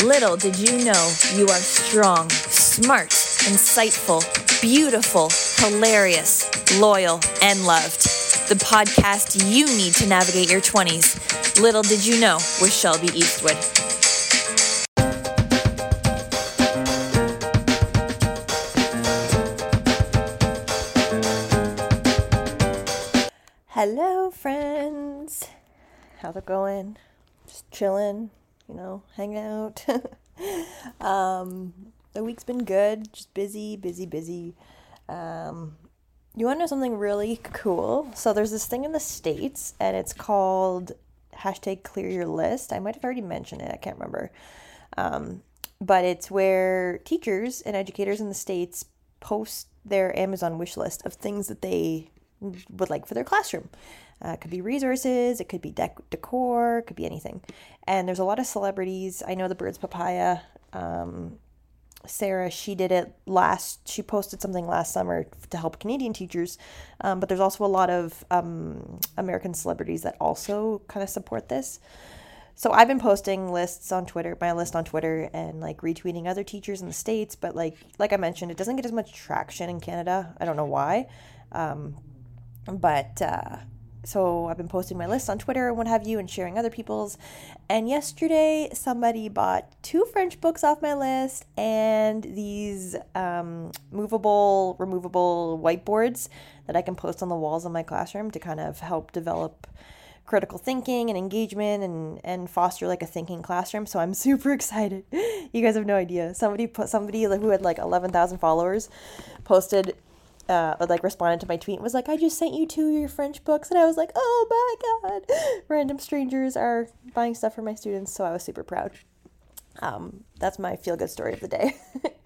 Little did you know you are strong, smart, insightful, beautiful, hilarious, loyal, and loved. The podcast you need to navigate your 20s. Little did you know with Shelby Eastwood. Hello, friends. How's it going? Just chilling, you know, hanging out. um, the week's been good, just busy, busy, busy. Um, you want to know something really cool? So there's this thing in the States, and it's called hashtag clear your list. I might have already mentioned it, I can't remember. Um, but it's where teachers and educators in the States post their Amazon wish list of things that they would like for their classroom. Uh, it could be resources, it could be dec- decor, it could be anything. And there's a lot of celebrities. I know the Birds Papaya, um, Sarah, she did it last, she posted something last summer to help Canadian teachers. Um, but there's also a lot of um, American celebrities that also kind of support this. So I've been posting lists on Twitter, my list on Twitter, and like retweeting other teachers in the states. But like like I mentioned, it doesn't get as much traction in Canada. I don't know why, um, but uh, so I've been posting my list on Twitter and what have you and sharing other people's. And yesterday, somebody bought two French books off my list and these um, movable, removable whiteboards that I can post on the walls of my classroom to kind of help develop critical thinking and engagement and and foster like a thinking classroom. So i'm super excited. You guys have no idea. Somebody put somebody who had like 11000 followers posted uh, like responded to my tweet was like, I just sent you two of your French books. And I was like, oh my God. Random strangers are buying stuff for my students. So I was super proud. Um, that's my feel good story of the day.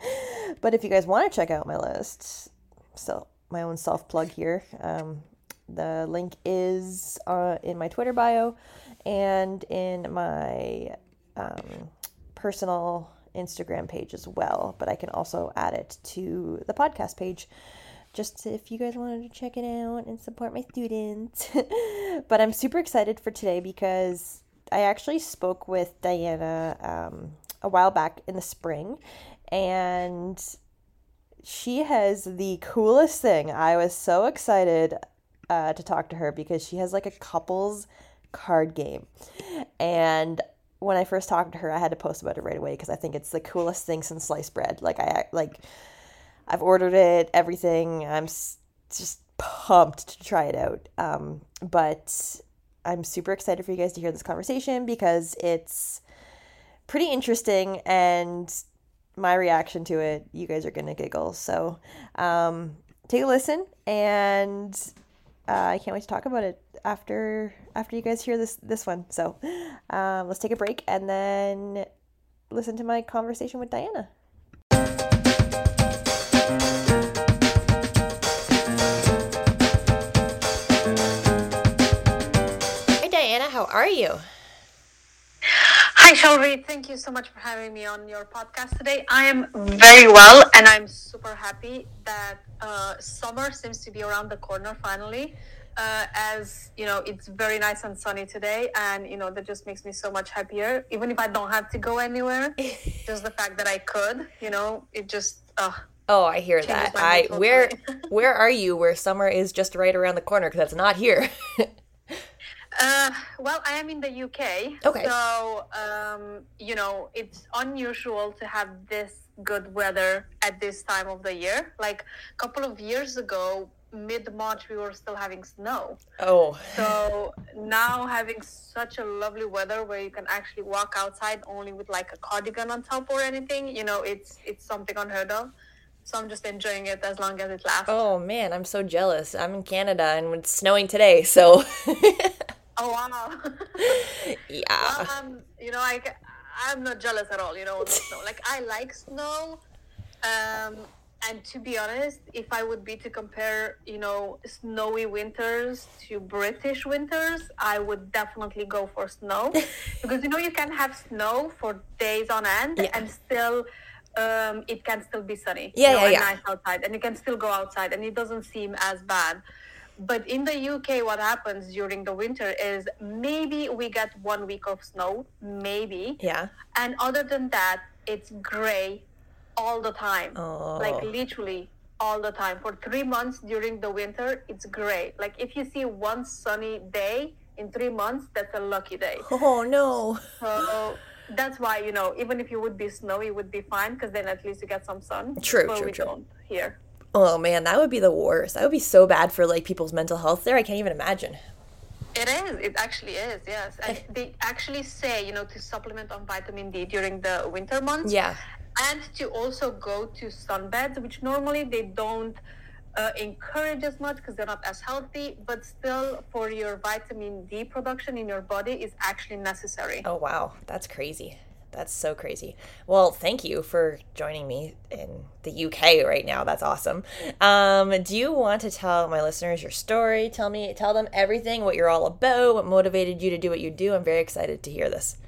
but if you guys want to check out my list, so my own self plug here, um, the link is uh, in my Twitter bio and in my um, personal Instagram page as well. But I can also add it to the podcast page just if you guys wanted to check it out and support my students. but I'm super excited for today because I actually spoke with Diana um, a while back in the spring, and she has the coolest thing. I was so excited uh, to talk to her because she has like a couples card game. And when I first talked to her, I had to post about it right away because I think it's the coolest thing since sliced bread. Like I like I've ordered it, everything. I'm just pumped to try it out. Um, but I'm super excited for you guys to hear this conversation because it's pretty interesting and my reaction to it, you guys are going to giggle. So um, take a listen and uh, I can't wait to talk about it after after you guys hear this this one. So um, let's take a break and then listen to my conversation with Diana. How are you? Hi, Shelby. Thank you so much for having me on your podcast today. I am very well, and I'm super happy that uh, summer seems to be around the corner finally. Uh, as you know, it's very nice and sunny today, and you know that just makes me so much happier. Even if I don't have to go anywhere, just the fact that I could, you know, it just. Uh, Oh, I hear that. I where where are you? Where summer is just right around the corner because that's not here. Uh, well, I am in the UK. Okay. So, um, you know, it's unusual to have this good weather at this time of the year. Like a couple of years ago, mid March, we were still having snow. Oh. So now having such a lovely weather where you can actually walk outside only with like a cardigan on top or anything, you know, it's it's something unheard of. So I'm just enjoying it as long as it lasts. Oh man, I'm so jealous. I'm in Canada and it's snowing today, so Oh wow. yeah. Well, um, you know, I I'm not jealous at all. You know, snow. Like I like snow. Um, and to be honest, if I would be to compare, you know, snowy winters to British winters, I would definitely go for snow because you know you can have snow for days on end yeah. and still um, it can still be sunny. Yeah, you know, yeah, yeah. Nice outside, and you can still go outside, and it doesn't seem as bad. But in the UK, what happens during the winter is maybe we get one week of snow, maybe. Yeah. And other than that, it's gray all the time. Oh. Like literally all the time. For three months during the winter, it's gray. Like if you see one sunny day in three months, that's a lucky day. Oh no. So that's why, you know, even if you would be snowy, it would be fine because then at least you get some sun. True, but true, we true. don't here. Oh man, that would be the worst. That would be so bad for like people's mental health there. I can't even imagine. It is. It actually is. Yes, and they actually say you know to supplement on vitamin D during the winter months. Yeah. and to also go to sunbeds, which normally they don't uh, encourage as much because they're not as healthy. But still, for your vitamin D production in your body is actually necessary. Oh wow, that's crazy. That's so crazy. Well, thank you for joining me in the UK right now. That's awesome. Um, do you want to tell my listeners your story? Tell me, tell them everything, what you're all about, what motivated you to do what you do. I'm very excited to hear this.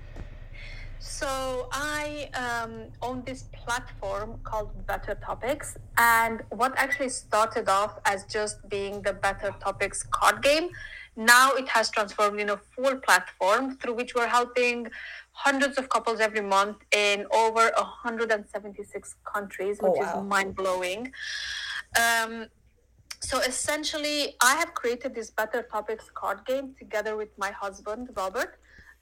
So I um, own this platform called Better Topics, and what actually started off as just being the Better Topics card game, now it has transformed in a full platform through which we're helping hundreds of couples every month in over 176 countries, which Oh, wow. is mind blowing. Um, so essentially, I have created this Better Topics card game together with my husband, Robert.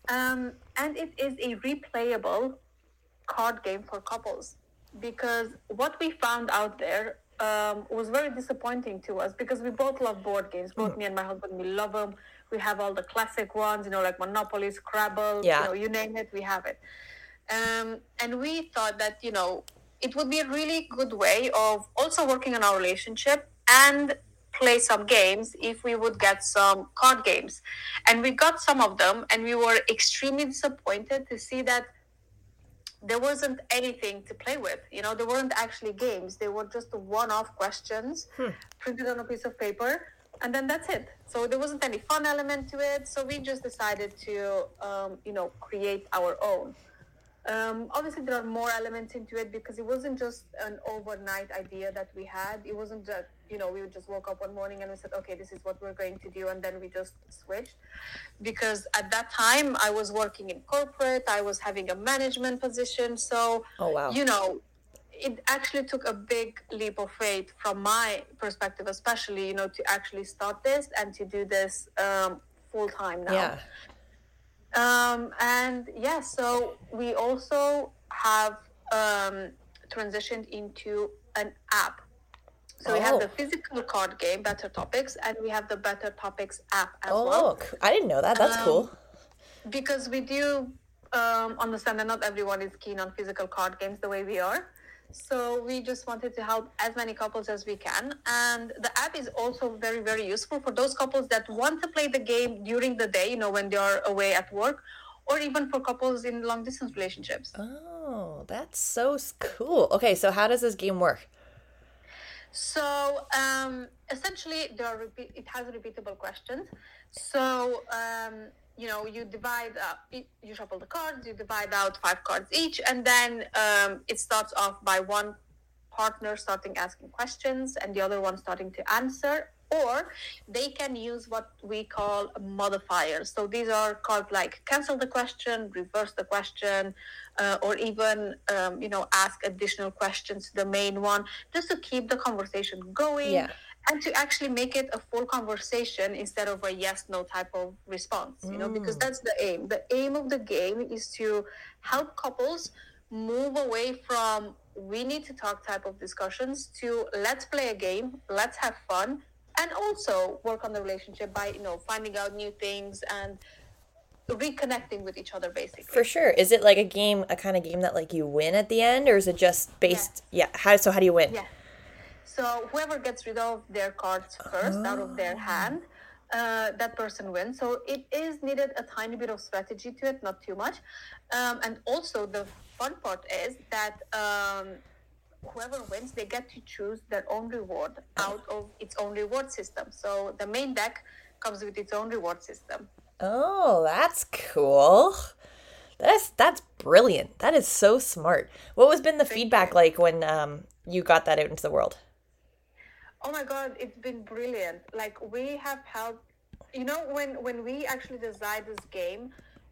Um, and it is a replayable card game for couples because what we found out there um, was very disappointing to us because we both love board games. Both me and my husband, we love them. We have all the classic ones, you know, like Monopoly, Scrabble, Yeah. you know, you name it, we have it. Um, and we thought that, you know, it would be a really good way of also working on our relationship and play some games if we would get some card games. And we got some of them, and we were extremely disappointed to see that there wasn't anything to play with. You know, there weren't actually games, they were just one off questions printed on a piece of paper. And then that's it. So there wasn't any fun element to it. So we just decided to, um, you know, create our own. Um, obviously, there are more elements into it because it wasn't just an overnight idea that we had. It wasn't that, you know, we just woke up one morning and we said, okay, this is what we're going to do. And then we just switched. Because at that time, I was working in corporate, I was having a management position. So, Oh, wow. you know, it actually took a big leap of faith from my perspective, especially, you know, to actually start this and to do this um, full time now. Yeah. Um, and yeah, so we also have um, transitioned into an app. So we Oh. have the physical card game, Better Topics, and we have the Better Topics app as well. Oh, well. c- I didn't know that. That's Um, cool. Because we do um, understand that not everyone is keen on physical card games the way we are. So we just wanted to help as many couples as we can. And the app is also very, very useful for those couples that want to play the game during the day, you know, when they are away at work, or even for couples in long distance relationships. Oh, that's so cool. Okay, so how does this game work? So um, essentially, there are repeat, it has repeatable questions. So um, you know, you divide up, you shuffle the cards, you divide out five cards each, and then um, it starts off by one partner starting asking questions and the other one starting to answer. Or they can use what we call modifiers. So these are called like cancel the question, reverse the question, uh, or even um, you know ask additional questions to the main one, just to keep the conversation going Yeah. And to actually make it a full conversation instead of a yes no type of response you know because mm. that's the aim the aim of the game is to help couples move away from we need to talk type of discussions to let's play a game let's have fun and also work on the relationship by you know finding out new things and reconnecting with each other basically For sure. Is it like a game, a kind of game that like you win at the end, or is it just based? Yeah. How so? How do you win? Yeah. So whoever gets rid of their cards first out of their hand, uh, that person wins. So it is needed a tiny bit of strategy to it, not too much. Um, and also the fun part is that um, whoever wins, they get to choose their own reward out of its own reward system. So the main deck comes with its own reward system. Oh, that's cool. That's that's brilliant. That is so smart. What was been the feedback like when um you got that out into the world? Oh my god, it's been brilliant. Like we have helped you know when when we actually designed this game,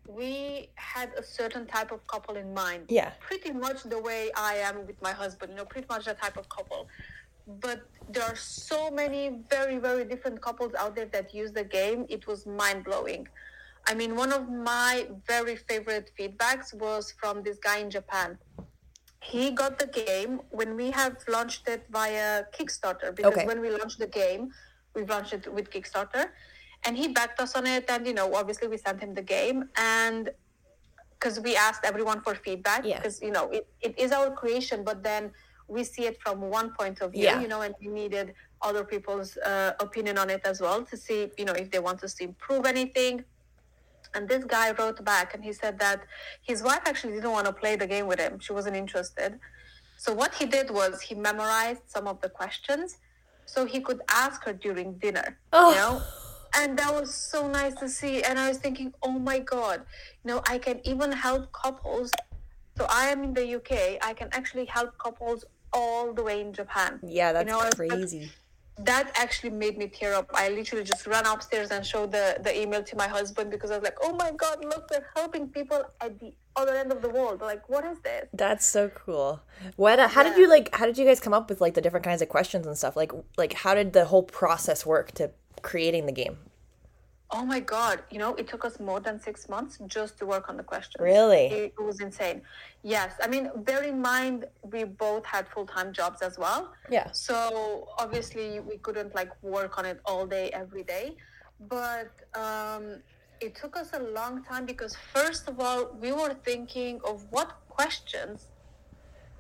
we had a certain type of couple in mind. Yeah. Pretty much the way I am with my husband, you know, pretty much that type of couple. But there are so many very, very different couples out there that use the game. It was mind blowing. I mean, one of my very favorite feedbacks was from this guy in Japan. He got the game when we have launched it via Kickstarter because Okay. when we launched the game, we launched it with Kickstarter and he backed us on it. And, you know, obviously we sent him the game and because we asked everyone for feedback Yeah. because, you know, it, it is our creation, but then we see it from one point of view, Yeah. you know, and we needed other people's uh, opinion on it as well to see, you know, if they want us to improve anything. And this guy wrote back and he said that his wife actually didn't want to play the game with him. She wasn't interested. So what he did was he memorized some of the questions so he could ask her during dinner. Oh. You know? And that was so nice to see. And I was thinking, oh my God, you know, I can even help couples. So I am in the UK. I can actually help couples all the way in Japan. Yeah, that's know, it's like- crazy. That actually made me tear up. I literally just ran upstairs and showed the, the email to my husband because I was like, oh my God, look, they're helping people at the other end of the world. Like, what is this? That's so cool. What? How did you like? How did you guys come up with like the different kinds of questions and stuff? Like, like how did the whole process work to creating the game? Oh my God, you know, it took us more than six months just to work on the questions. Really? It, it was insane. Yes. I mean, bear in mind, we both had full time jobs as well. Yeah. So obviously we couldn't like work on it all day every day, but um, it took us a long time because first of all we were thinking of what questions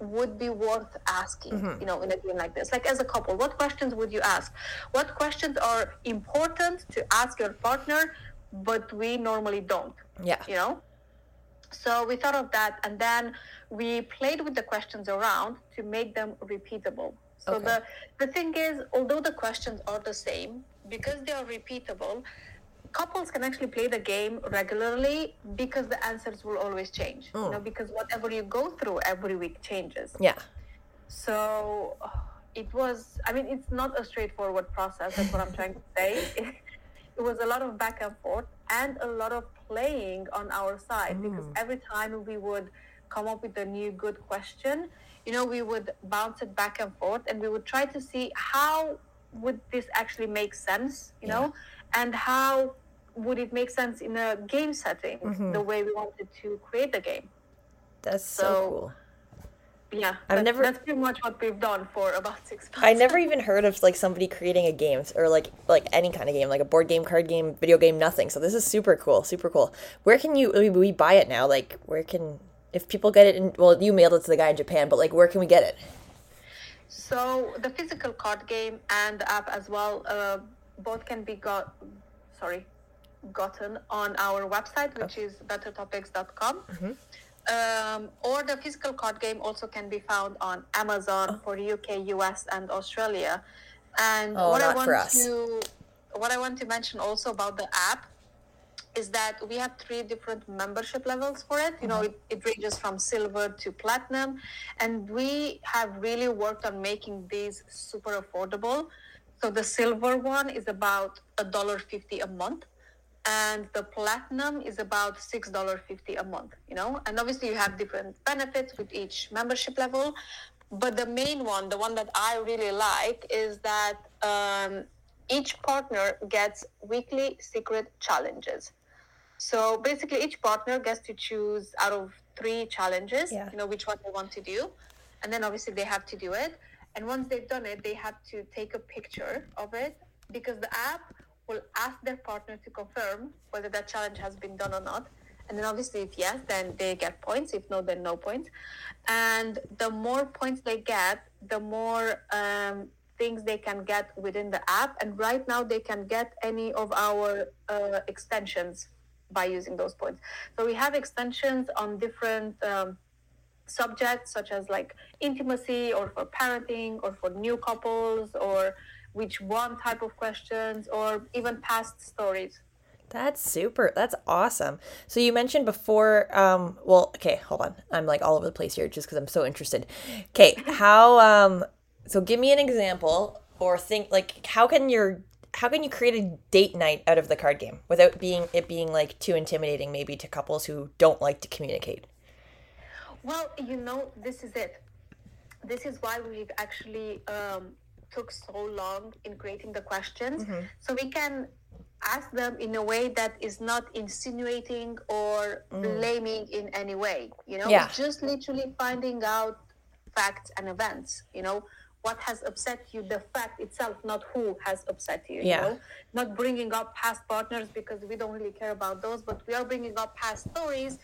would be worth asking mm-hmm. you know in a game like this. Like as a couple what questions would you ask? What questions are important to ask your partner but we normally don't Yeah. you know? So we thought of that and then we played with the questions around to make them repeatable. So Okay. the the thing is although the questions are the same because they are repeatable couples can actually play the game regularly because the answers will always change you know because whatever you go through every week changes Yeah. so uh, it was, I mean, it's not a straightforward process. That's what I'm trying to say. It, it was a lot of back and forth and a lot of playing on our side because every time we would come up with a new good question, you know, we would bounce it back and forth and we would try to see how would this actually make sense, you know, and how would it make sense in a game setting the way we wanted to create the game. That's so, So- cool. Yeah, I've that's, never- that's pretty much what we've done for about six months. I never even heard of like somebody creating a game or like like any kind of game, like a board game, card game, video game, nothing. So this is super cool, super cool. Where can you we, we buy it now? Like where can if people get it in well, you mailed it to the guy in Japan, but like where can we get it? So the physical card game and the app as well, uh, both can be got, sorry, gotten on our website, which is bettertopics.com. Um, or the physical card game also can be found on Amazon for UK, US, and Australia. And Oh, what I want to what I want to mention also about the app is that we have three different membership levels for it. You know, it, it ranges from silver to platinum. And we have really worked on making these super affordable. So the silver one is about a dollar fifty a month. And the platinum is about six dollar fifty a month, you know, and obviously you have different benefits with each membership level. But the main one, the one that I really like, is that um, each partner gets weekly secret challenges. So basically, each partner gets to choose out of three challenges, Yeah. you know, which one they want to do. And then obviously they have to do it. And once they've done it, they have to take a picture of it because the app will ask their partner to confirm whether that challenge has been done or not. And then obviously, if yes, then they get points. If no, then no points. And the more points they get, the more um, things they can get within the app. And right now, they can get any of our uh, extensions by using those points. So we have extensions on different um, subjects, such as like intimacy, or for parenting, or for new couples, or which one type of questions, or even past stories. That's super. That's awesome. So you mentioned before, um, well, okay, hold on. I'm like all over the place here just because I'm so interested. Okay, how, um, so give me an example or think like how can your how can you create a date night out of the card game without being it being like too intimidating maybe to couples who don't like to communicate? Well, you know, this is it. This is why we've actually um, took so long in creating the questions, Mm-hmm. so we can ask them in a way that is not insinuating or blaming in any way. You know, Mm. Yeah. Just literally finding out facts and events. You know, what has upset you, the fact itself, not who has upset you. Yeah. You know, not bringing up past partners because we don't really care about those, but we are bringing up past stories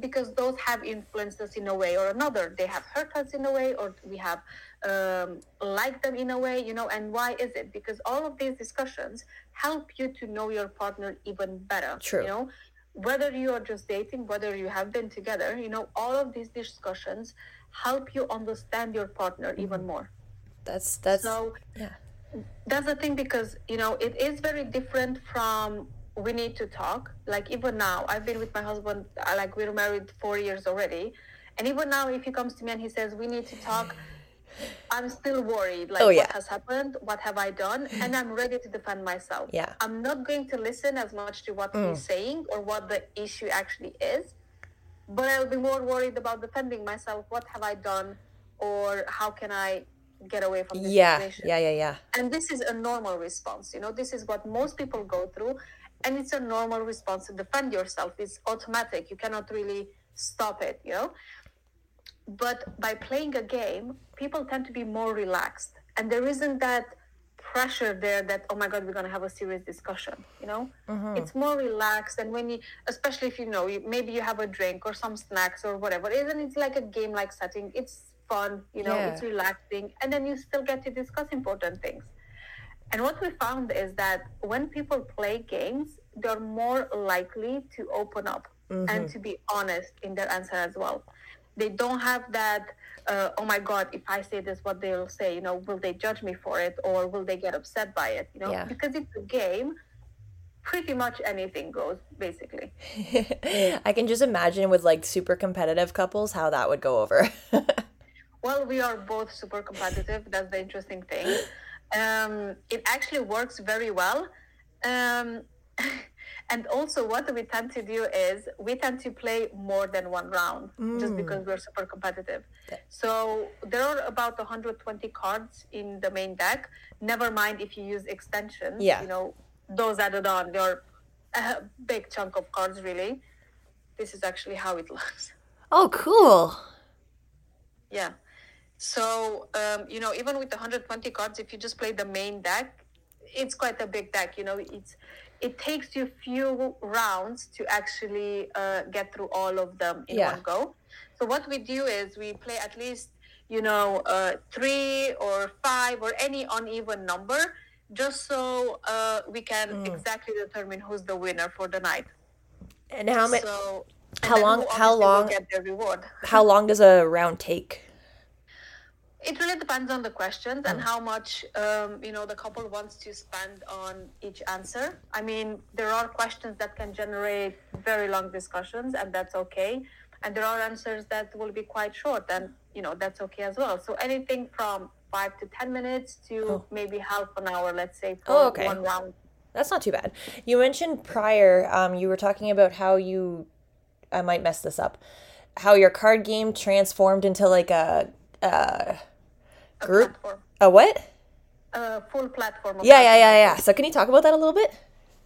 because those have influenced us in a way or another. They have hurt us in a way, or we have um, liked them in a way, you know. And why is it? Because all of these discussions help you to know your partner even better. True. You know, whether you are just dating, whether you have been together, you know, all of these discussions help you understand your partner even more. That's that's So yeah. that's the thing because you know it is very different from we need to talk. Like even now i've been with my husband uh, like we're married four years already. And even now if he comes to me and he says we need to talk i'm still worried like Oh, yeah. what has happened? What have i done? And i'm ready to defend myself. Yeah. i'm not going to listen as much to what he's saying or what the issue actually is but i'll be more worried about defending myself. What have i done? Or how can i get away from this Yeah, situation? Yeah, yeah, yeah. and this is a normal response you know? This is what most people go through and it's a normal response to defend yourself. It's automatic. You cannot really stop it you know? But by playing a game people tend to be more relaxed. And there isn't that pressure there that oh my god we're going to have a serious discussion you know? Mm-hmm. It's more relaxed and when you especially if you know you, maybe you have a drink or some snacks or whatever. Isn't it's like a game like setting it's fun you know? Yeah. it's relaxing. And then you still get to discuss important things and what we found is that when people play games, they're more likely to open up and to be honest in their answer as well. They don't have that, uh, oh my God, if I say this, what they'll say, you know, will they judge me for it or will they get upset by it? You know, Yeah. because it's a game, pretty much anything goes, basically. I can just imagine with like super competitive couples how that would go over. Well, we are both super competitive. That's the interesting thing. Um, it actually works very well. Um, and also, what we tend to do is we tend to play more than one round just because we're super competitive. So there are about 120 cards in the main deck. Never mind if you use extensions. Yeah. You know, those added on, they're a big chunk of cards, really. This is actually how it looks. oh, cool. Yeah. So, um, you know, even with 120 cards, if you just play the main deck, it's quite a big deck. You know, it's it takes you few rounds to actually uh, get through all of them in Yeah. one go. So what we do is we play at least, you know, uh, three or five or any uneven number, just so uh, we can exactly determine who's the winner for the night. And how many? So, how long- how long- get their reward? How long does a round take? It really depends on the questions and how much um, you know the couple wants to spend on each answer. I mean, there are questions that can generate very long discussions, and that's okay. And there are answers that will be quite short, and you know that's okay as well. So anything from five to ten minutes to maybe half an hour, let's say, for Oh, okay. one round. That's not too bad. You mentioned prior, um, you were talking about how you, I might mess this up, how your card game transformed into like a, a A group. platform, A what? a full platform. Of Yeah, yeah, yeah, yeah. So can you talk about that a little bit?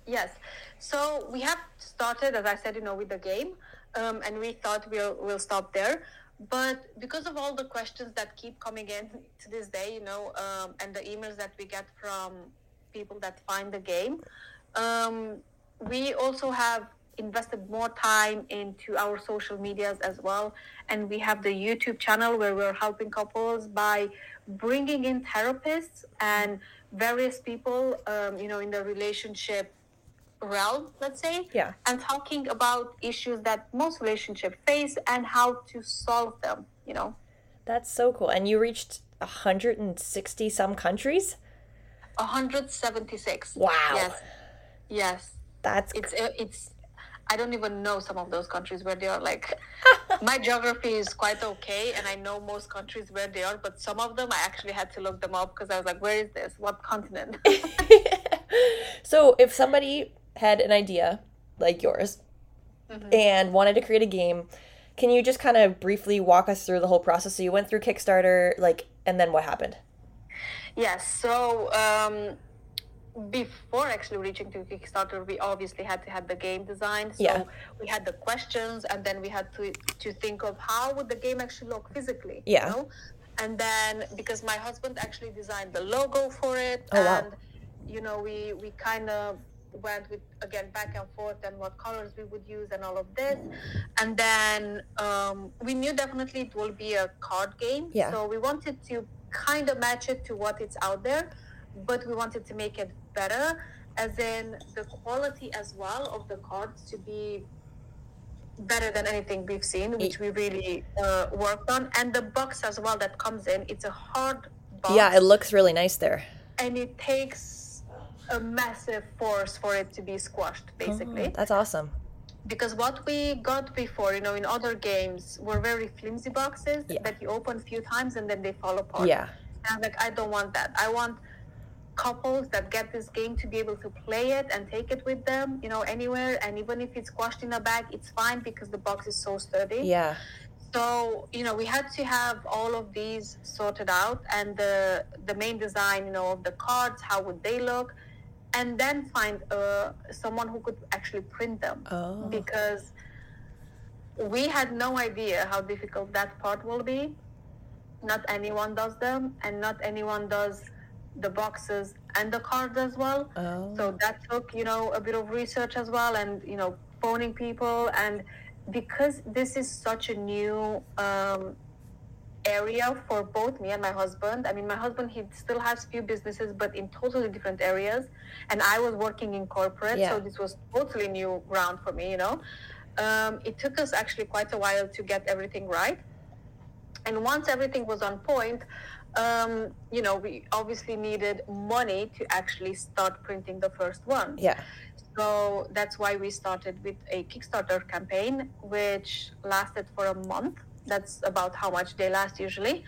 Yes. So we have started, as I said, you know, with the game, um, and we thought we'll we'll stop there. But because of all the questions that keep coming in to this day, you know, um, and the emails that we get from people that find the game, um, we also have invested more time into our social medias as well and we have the youtube channel where we're helping couples by bringing in therapists and various people um, you know in the relationship realm let's say Yeah. and talking about issues that most relationships face and how to solve them you know That's so cool. And you reached 160 some countries? 176 Wow. yes yes That's it's uh, it's i don't even know some of those countries where they are like my geography is quite okay, and I know most countries where they are, but some of them I actually had to look them up because I was like, "Where is this? What continent?" so, if somebody had an idea like yours and wanted to create a game, can you just kind of briefly walk us through the whole process? So, you went through Kickstarter, like, and then what happened? Yes. So um, before actually reaching to Kickstarter, we obviously had to have the game design. So Yeah. we had the questions, and then we had to to think of how would the game actually look physically. Yeah. You know? And then because my husband actually designed the logo for it, Oh, wow. and you know we we kind of went with again back and forth and what colors we would use and all of this and then um, we knew definitely it will be a card game Yeah. so we wanted to kind of match it to what it's out there but we wanted to make it better as in the quality as well of the cards to be better than anything we've seen which we really uh, worked on and the box as well that comes in it's a hard box Yeah, it looks really nice there. and it takes a massive force for it to be squashed basically That's awesome. because what we got before you know in other games were very flimsy boxes Yeah. that you open a few times and then they fall apart Yeah. and i'm like i don't want that i want couples that get this game to be able to play it and take it with them you know anywhere and even if it's squashed in a bag it's fine because the box is so sturdy Yeah. so you know we had to have all of these sorted out and the the main design you know of the cards how would they look and then find uh, someone who could actually print them Oh. because we had no idea how difficult that part will be not anyone does them and not anyone does the boxes and the cards as well. Oh. so that took you know a bit of research as well and you know phoning people. And because this is such a new um, area for both me and my husband i mean my husband he still has few businesses but in totally different areas. And i was working in corporate Yeah. so this was totally new ground for me you know. Um, it took us actually quite a while to get everything right. And once everything was on point um, you know we obviously needed money to actually start printing the first one Yeah. so that's why we started with a Kickstarter campaign, which lasted for a month. That's about how much they last usually.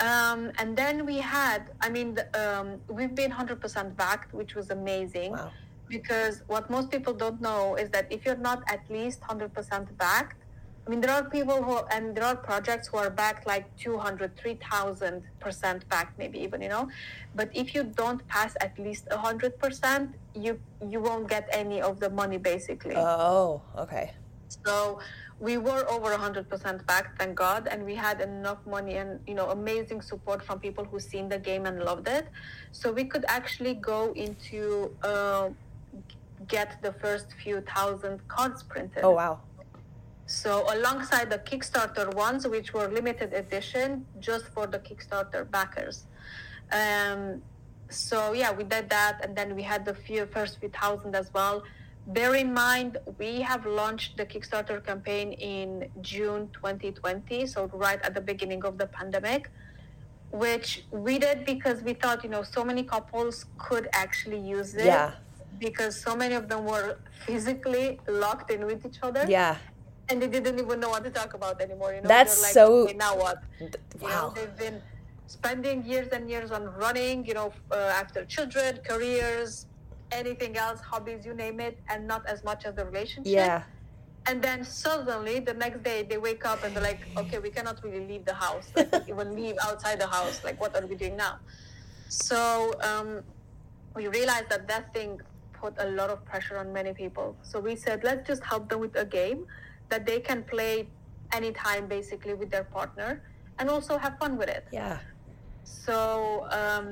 Um, and then we had, I mean, um, we've been 100% backed, which was amazing. Wow. Because what most people don't know is that if you're not at least 100% backed, I mean, there are people who, and there are projects who are backed like 200, 3000% backed, maybe even, you know. But if you don't pass at least 100%, you you won't get any of the money basically. Oh, okay. so we were over 100% backed, thank God, and we had enough money and you know amazing support from people who seen the game and loved it. So we could actually go into uh, get the first few thousand cards printed. Oh, wow. So alongside the Kickstarter ones, which were limited edition, just for the Kickstarter backers. Um, so yeah, we did that, and then we had the few first few thousand as well. Bear in mind, we have launched the Kickstarter campaign in June 2020, so right at the beginning of the pandemic, which we did because we thought, you know, so many couples could actually use it Yeah. because so many of them were physically locked in with each other Yeah. And they didn't even know what to talk about anymore. You know, That's They're like, so- "Okay, now what? You know, Wow. they've been spending years and years on running. You know, uh, after children, careers, anything else, hobbies, you name it, and not as much as the relationship. Yeah. And then suddenly, the next day, they wake up and they're like, "Okay, we cannot really leave the house. Like, even leave outside the house. Like, what are we doing now?" So um, we realized that that thing put a lot of pressure on many people. So we said, let's just help them with a game that they can play anytime, basically, with their partner, and also have fun with it. Yeah. So, um,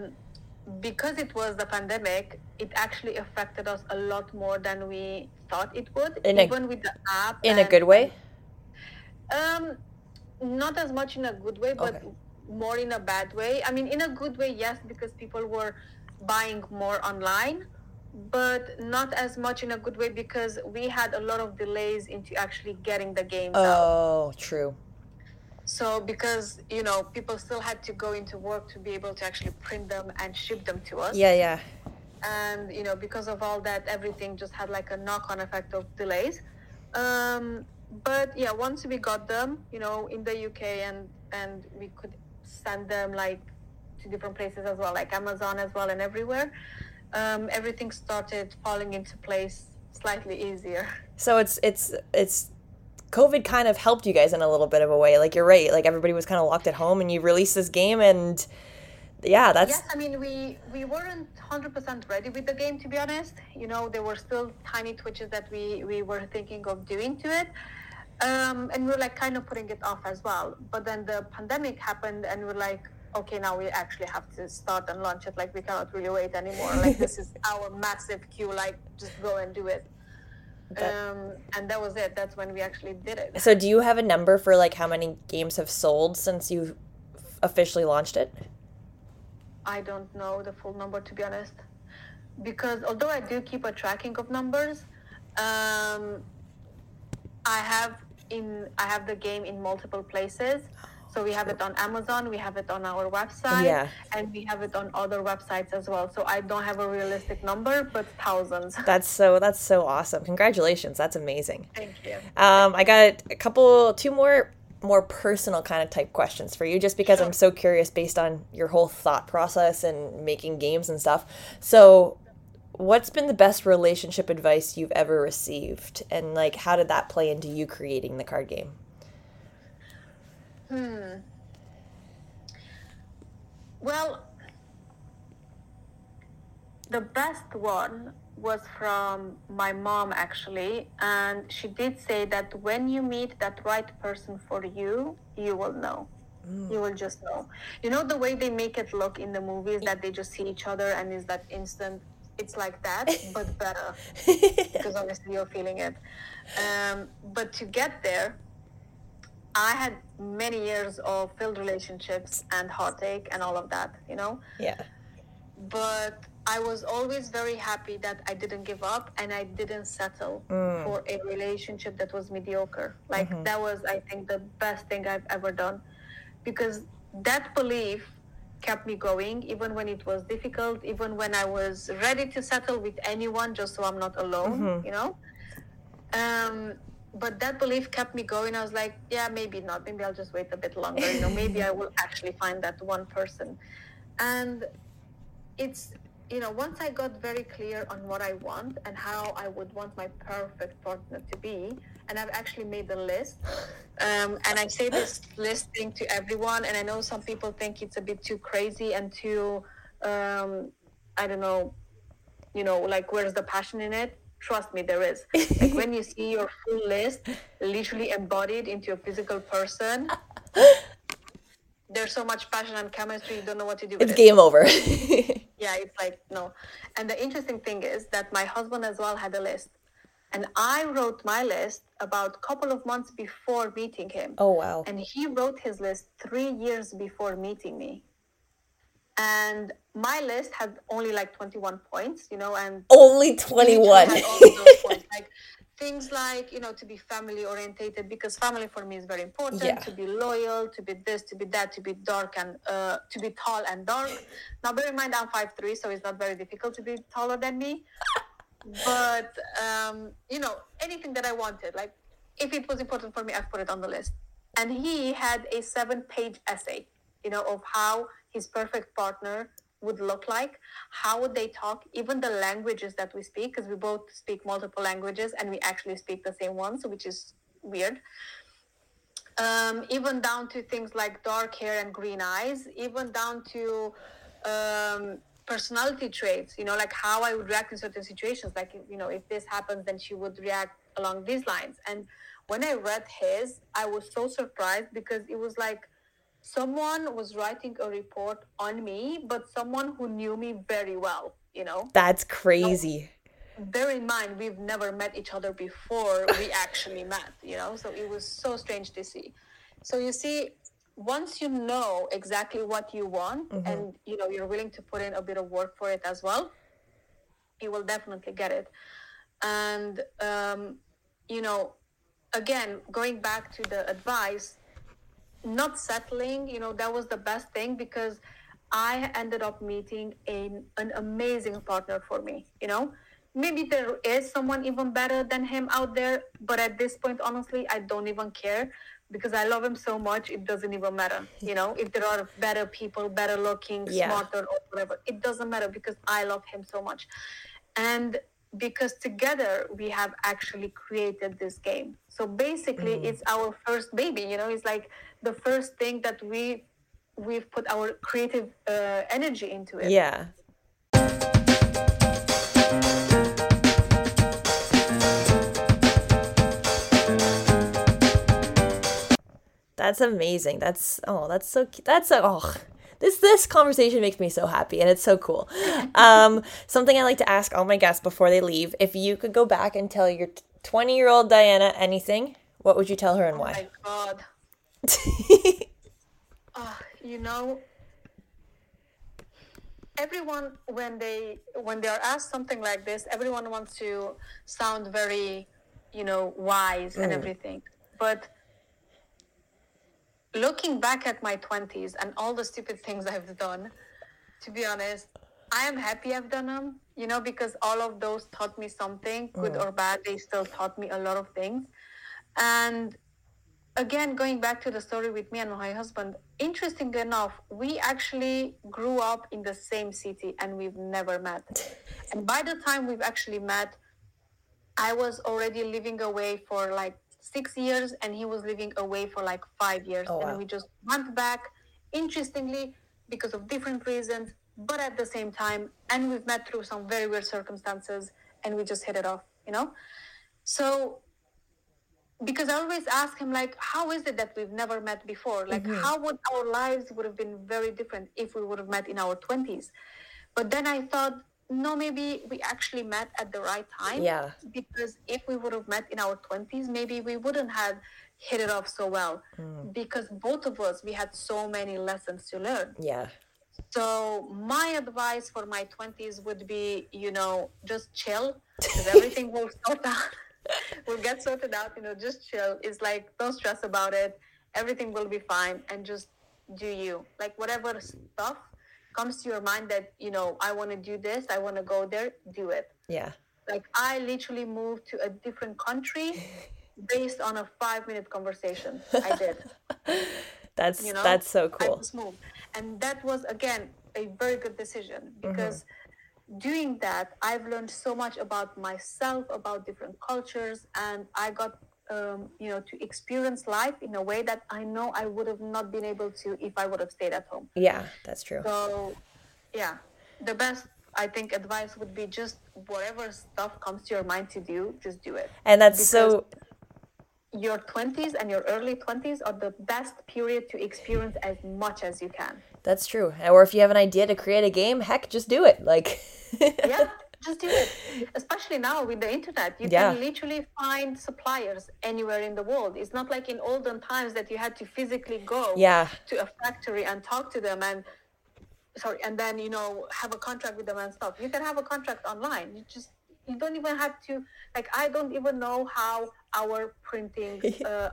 because it was the pandemic, it actually affected us a lot more than we thought it would, In a- even with the app. In a good way? Um, not as much in a good way, but Okay. more in a bad way. I mean, in a good way, yes, because people were buying more online, but not as much in a good way because we had a lot of delays into actually getting the games out. Oh, true. So because you know people still had to go into work to be able to actually print them and ship them to us. Yeah, yeah. And you know because of all that, everything just had like a knock-on effect of delays. Um, but yeah, once we got them, you know, in the UK and and we could send them like to different places as well, like Amazon as well and everywhere. Um, everything started falling into place slightly easier. So it's it's it's COVID kind of helped you guys in a little bit of a way. Like you're right, like everybody was kind of locked at home, and you released this game, and yeah, that's yes. I mean, we we weren't hundred percent ready with the game to be honest. You know, there were still tiny twitches that we we were thinking of doing to it. Um, and we are like kind of putting it off as well. But then the pandemic happened, and we're like, okay, now we actually have to start and launch it. Like we cannot really wait anymore. Like this is our massive queue. Like just go and do it. Um, and that was it. That's when we actually did it. So, do you have a number for like how many games have sold since you officially launched it? I don't know the full number to be honest, because although I do keep a tracking of numbers, um, I have in I have the game in multiple places. So we have it on Amazon, we have it on our website, yeah. and we have it on other websites as well. So I don't have a realistic number, but thousands. That's so that's so awesome. Congratulations. That's amazing. Thank you. Um, I got a couple two more more personal kind of type questions for you just because sure. I'm so curious based on your whole thought process and making games and stuff. So what's been the best relationship advice you've ever received and like how did that play into you creating the card game? Hmm. Well, the best one was from my mom actually, and she did say that when you meet that right person for you, you will know. Mm. You will just know. You know the way they make it look in the movies that they just see each other and is that instant. It's like that, but better because obviously you're feeling it. Um, but to get there, I had many years of failed relationships and heartache and all of that, you know? Yeah. But I was always very happy that I didn't give up and I didn't settle mm. for a relationship that was mediocre. Like, mm-hmm. that was, I think, the best thing I've ever done. Because that belief kept me going, even when it was difficult, even when I was ready to settle with anyone just so I'm not alone, mm-hmm. you know? Um, but that belief kept me going. I was like, yeah, maybe not. Maybe I'll just wait a bit longer. You know, maybe I will actually find that one person. And it's, you know, once I got very clear on what I want and how I would want my perfect partner to be, and I've actually made the list. Um, and I say this list thing to everyone, and I know some people think it's a bit too crazy and too, um, I don't know, you know, like where's the passion in it? Trust me there is. Like when you see your full list literally embodied into a physical person there's so much passion and chemistry you don't know what to do with it. it's game it. over. Yeah it's like no. And the interesting thing is that my husband as well had a list. And i wrote my list about a couple of months before meeting him. Oh wow. And he wrote his list three years before meeting me and my list had only like 21 points you know and only 21 like things like you know to be family orientated because family for me is very important yeah. to be loyal to be this to be that to be dark and uh, to be tall and dark. Now bear in mind i'm 5'3 so it's not very difficult to be taller than me. But um, you know anything that i wanted like if it was important for me i've put it on the list. And he had a seven page essay you know of how his perfect partner would look like how would they talk even the languages that we speak because we both speak multiple languages and we actually speak the same ones which is weird. Um, even down to things like dark hair and green eyes even down to um, personality traits you know like how i would react in certain situations. Like you know if this happens then she would react along these lines. And when i read his i was so surprised because it was like someone was writing a report on me, but someone who knew me very well, you know? That's crazy. So, bear in mind, we've never met each other before we actually met, you know? So it was so strange to see. So you see, once you know exactly what you want mm-hmm. and you know you're willing to put in a bit of work for it as well you will definitely get it and um, you know again going back to the advice not settling, you know, that was the best thing because I ended up meeting a, an amazing partner for me, you know. maybe there is someone even better than him out there, but at this point, honestly, I don't even care because I love him so much, it doesn't even matter. You know, if there are better people, better looking, Yeah. smarter, or whatever, it doesn't matter because I love him so much. And because together we have actually created this game. So basically, Mm. it's our first baby. You know, it's like the first thing that we we've put our creative uh, energy into it. Yeah. That's amazing. That's oh, that's so cu- that's so oh. This this conversation makes me so happy and it's so cool. Um, something I like to ask all my guests before they leave: if you could go back and tell your twenty-year-old Diana anything, what would you tell her and why? Oh my god. Ah, you know, everyone when they when they are asked something like this, everyone wants to sound very, you know, wise and everything. But looking back at my 20s and all the stupid things I've done, to be honest, I am happy I've done them, you know, because all of those taught me something, good or bad, they still taught me a lot of things. And again, going back to the story with me and my husband, interestingly enough, we actually grew up in the same city and we've never met. And by the time we've actually met, I was already living away for like six years and he was living away for like five years. Oh, wow. And we just went back, interestingly, because of different reasons, but at the same time. And we've met through some very weird circumstances and we just hit it off, you know? So because I always ask him like, how is it that we've never met before? Like, mm-hmm. how would our lives would have been very different if we would have met in our twenties? But then I thought, no, maybe we actually met at the right time. Yeah. Because if we would have met in our twenties, maybe we wouldn't have hit it off so well. Mm. Because both of us, we had so many lessons to learn. Yeah. So my advice for my twenties would be, you know, just chill because everything will sort out. will get sorted out. You know, just chill. It's like don't stress about it. Everything will be fine, and just do you. Like whatever stuff comes to your mind that you know, I want to do this. I want to go there. Do it. Yeah. Like I literally moved to a different country based on a five-minute conversation. I did That's you know that's so I cool. just moved. and that was again a very good decision Mm-hmm. Because doing that i've learned so much about myself about different cultures and i got um, you know to experience life in a way that i know i would have not been able to if i would have stayed at home Yeah, that's true. so yeah the best i think advice would be just whatever stuff comes to your mind to do just do it And that's so your 20s and your early 20s are the best period to experience as much as you can That's true. Or if you have an idea to create a game, heck, just do it. Like, yeah just do it especially now with the internet you Yeah. can literally find suppliers anywhere in the world it's not like in olden times that you had to physically go Yeah. to a factory and talk to them and sorry and then you know have a contract with them and stuff you can have a contract online you just you don't even have to like i don't even know how our printing uh,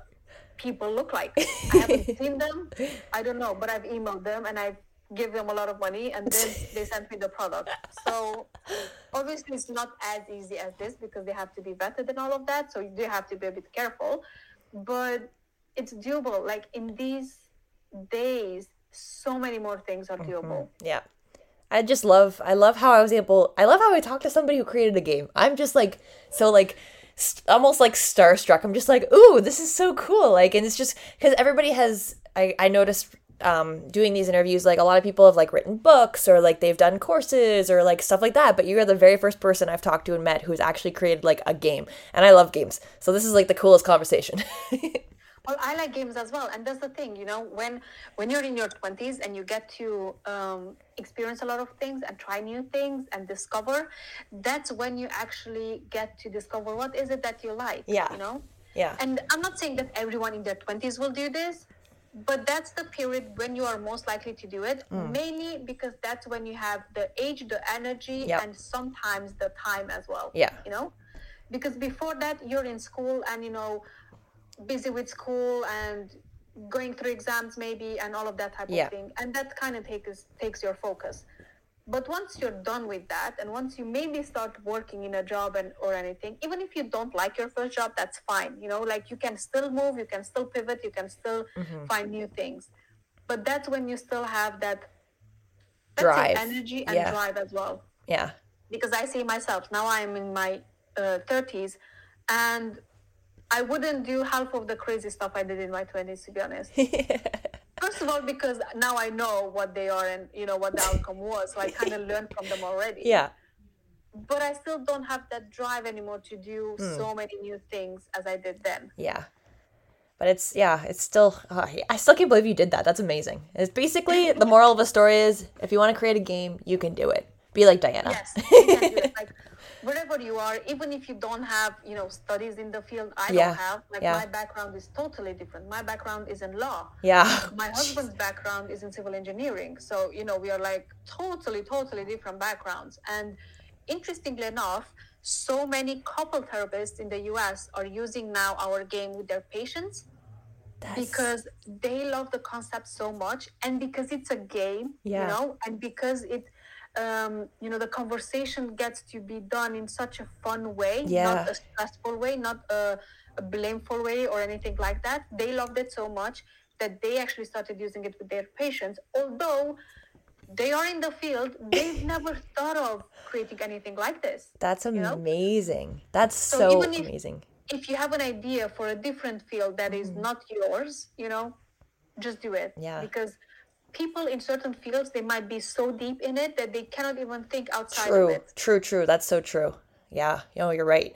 people look like. I haven't seen them. I don't know but i've emailed them and i've give them a lot of money and then they sent me the product. So obviously it's not as easy as this because they have to be vetted and all of that so you do have to be a bit careful. But it's doable. Like in these days so many more things are doable. Yeah. I just love, I love how I was able, I love how I talked to somebody who created a game. I'm just like, so like, st- almost like starstruck. I'm just like, ooh, this is so cool. Like, and it's just because everybody has, I, I noticed um, doing these interviews, like a lot of people have like written books or like they've done courses or like stuff like that. But you're the very first person I've talked to and met who's actually created like a game. And I love games. So this is like the coolest conversation. Well, I like games as well, and that's the thing, you know, when when you're in your twenties and you get to um, experience a lot of things and try new things and discover, that's when you actually get to discover what is it that you like. Yeah. you know. yeah. And I'm not saying that everyone in their twenties will do this, but that's the period when you are most likely to do it. Mm. Mainly because that's when you have the age, the energy, Yep. and sometimes the time as well. Yeah. you know, because before that you're in school and you know busy with school and going through exams maybe and all of that type Yeah. of thing and that kind of takes takes your focus but once you're done with that and once you maybe start working in a job and or anything even if you don't like your first job that's fine you know like you can still move you can still pivot you can still Mm-hmm. find new things but that's when you still have that Drive. energy and Yeah. drive as well Yeah. because I see myself now I'm in my uh, 30s and I wouldn't do half of the crazy stuff I did in my 20s to be honest. First of all because now I know what they are and you know what the outcome was so I kind of learned from them already. yeah. But I still don't have that drive anymore to do Hmm. so many new things as I did then. Yeah. But it's yeah, it's still uh, I still can't believe you did that. That's amazing. It's basically the moral of the story is if you want to create a game, you can do it. Be like Diana. Yes, you can do it. Like wherever you are, even if you don't have, you know, studies in the field, I Yeah, don't have. Like yeah. my background is totally different. My background is in law. Yeah. My husband's background is in civil engineering. So, you know, we are like totally, totally different backgrounds. And interestingly enough, so many couple therapists in the US are using now our game with their patients That's- because they love the concept so much and because it's a game Yeah. you know and because it um, you know the conversation gets to be done in such a fun way Yeah. not a stressful way not a, a blameful way or anything like that they loved it so much that they actually started using it with their patients although they are in the field they've never thought of creating anything like this That's know? amazing. That's So so, even if- amazing. if you have an idea for a different field that is Mm-hmm. not yours, you know, just do it. Yeah. Because people in certain fields they might be so deep in it that they cannot even think outside of True. it. True, true. That's so true. Yeah. You know, you're right.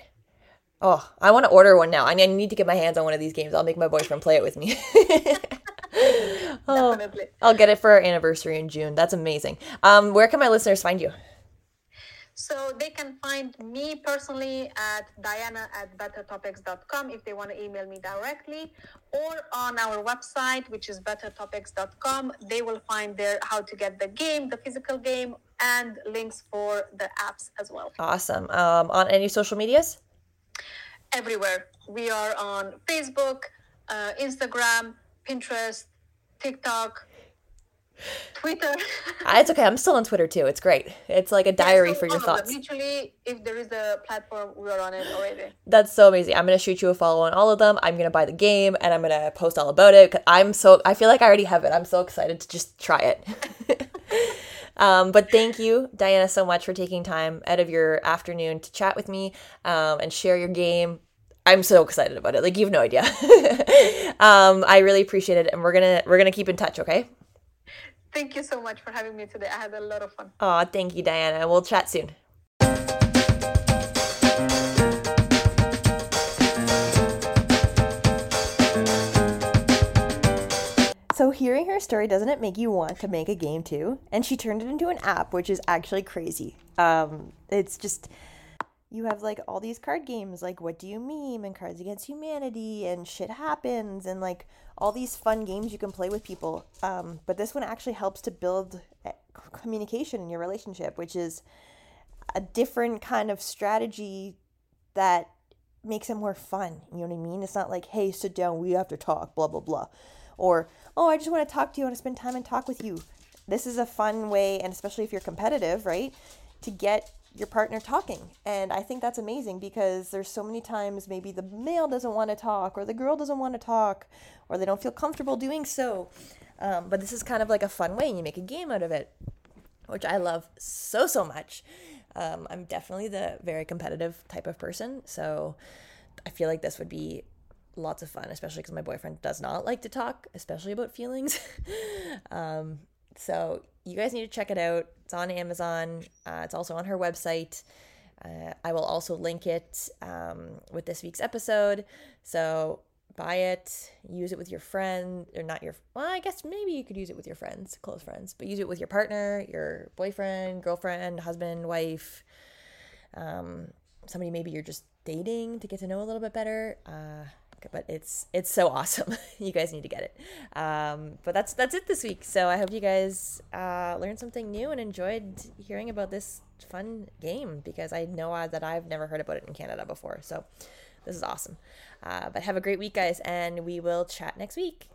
Oh, I want to order one now. I need I need to get my hands on one of these games. I'll make my boyfriend play it with me. oh, Definitely. I'll get it for our anniversary in June. That's amazing. Um, where can my listeners find you? So they can find me personally at diana at bettertopics.com if they want to email me directly or on our website which is bettertopics.com they will find there how to get the game the physical game and links for the apps as well Awesome. Um, on any social medias? everywhere. We are on Facebook, uh, Instagram, Pinterest, TikTok, Twitter. Uh, It's okay. I'm still on Twitter too. It's great. It's like a diary So for your all of them. thoughts. Literally, if there is a platform, we are on it already. That's so amazing. I'm gonna shoot you a follow on all of them. I'm gonna buy the game and I'm gonna post all about it. I'm so I feel like I already have it. I'm so excited to just try it. um, but thank you, Diana, so much for taking time out of your afternoon to chat with me um, and share your game. I'm so excited about it. Like you have no idea. um, I really appreciate it, and we're gonna we're gonna keep in touch. Okay. Thank you so much for having me today. I had a lot of fun. Oh, thank you, Diana. We'll chat soon. So, hearing her story, doesn't it make you want to make a game too? And she turned it into an app, which is actually crazy. Um, it's just, you have like all these card games, like What Do You Meme and Cards Against Humanity and Shit Happens, and like all these fun games you can play with people. Um, but this one actually helps to build eh, communication in your relationship, which is a different kind of strategy that makes it more fun. You know what I mean? It's not like, hey, sit down, we have to talk, blah, blah, blah. Or, oh, I just want to talk to you, I want to spend time and talk with you. This is a fun way, and especially if you're competitive, right, to get your partner talking. And I think that's amazing because there's so many times maybe the male doesn't want to talk, or the girl doesn't want to talk, or they don't feel comfortable doing so. Um, but this is kind of like a fun way, and you make a game out of it, which I love so, so much. Um, I'm definitely the very competitive type of person. So I feel like this would be lots of fun, especially because my boyfriend does not like to talk, especially about feelings. um, so you guys need to check it out. It's on Amazon. Uh, it's also on her website. Uh, I will also link it um, with this week's episode. So buy it, use it with your friend, or not your. Well, I guess maybe you could use it with your friends, close friends, but use it with your partner, your boyfriend, girlfriend, husband, wife. Um, somebody maybe you're just dating to get to know a little bit better. Uh, but it's it's so awesome. you guys need to get it. Um, but that's that's it this week. So I hope you guys uh, learned something new and enjoyed hearing about this fun game because I know that I've never heard about it in Canada before. So this is awesome. Uh, but have a great week, guys, and we will chat next week.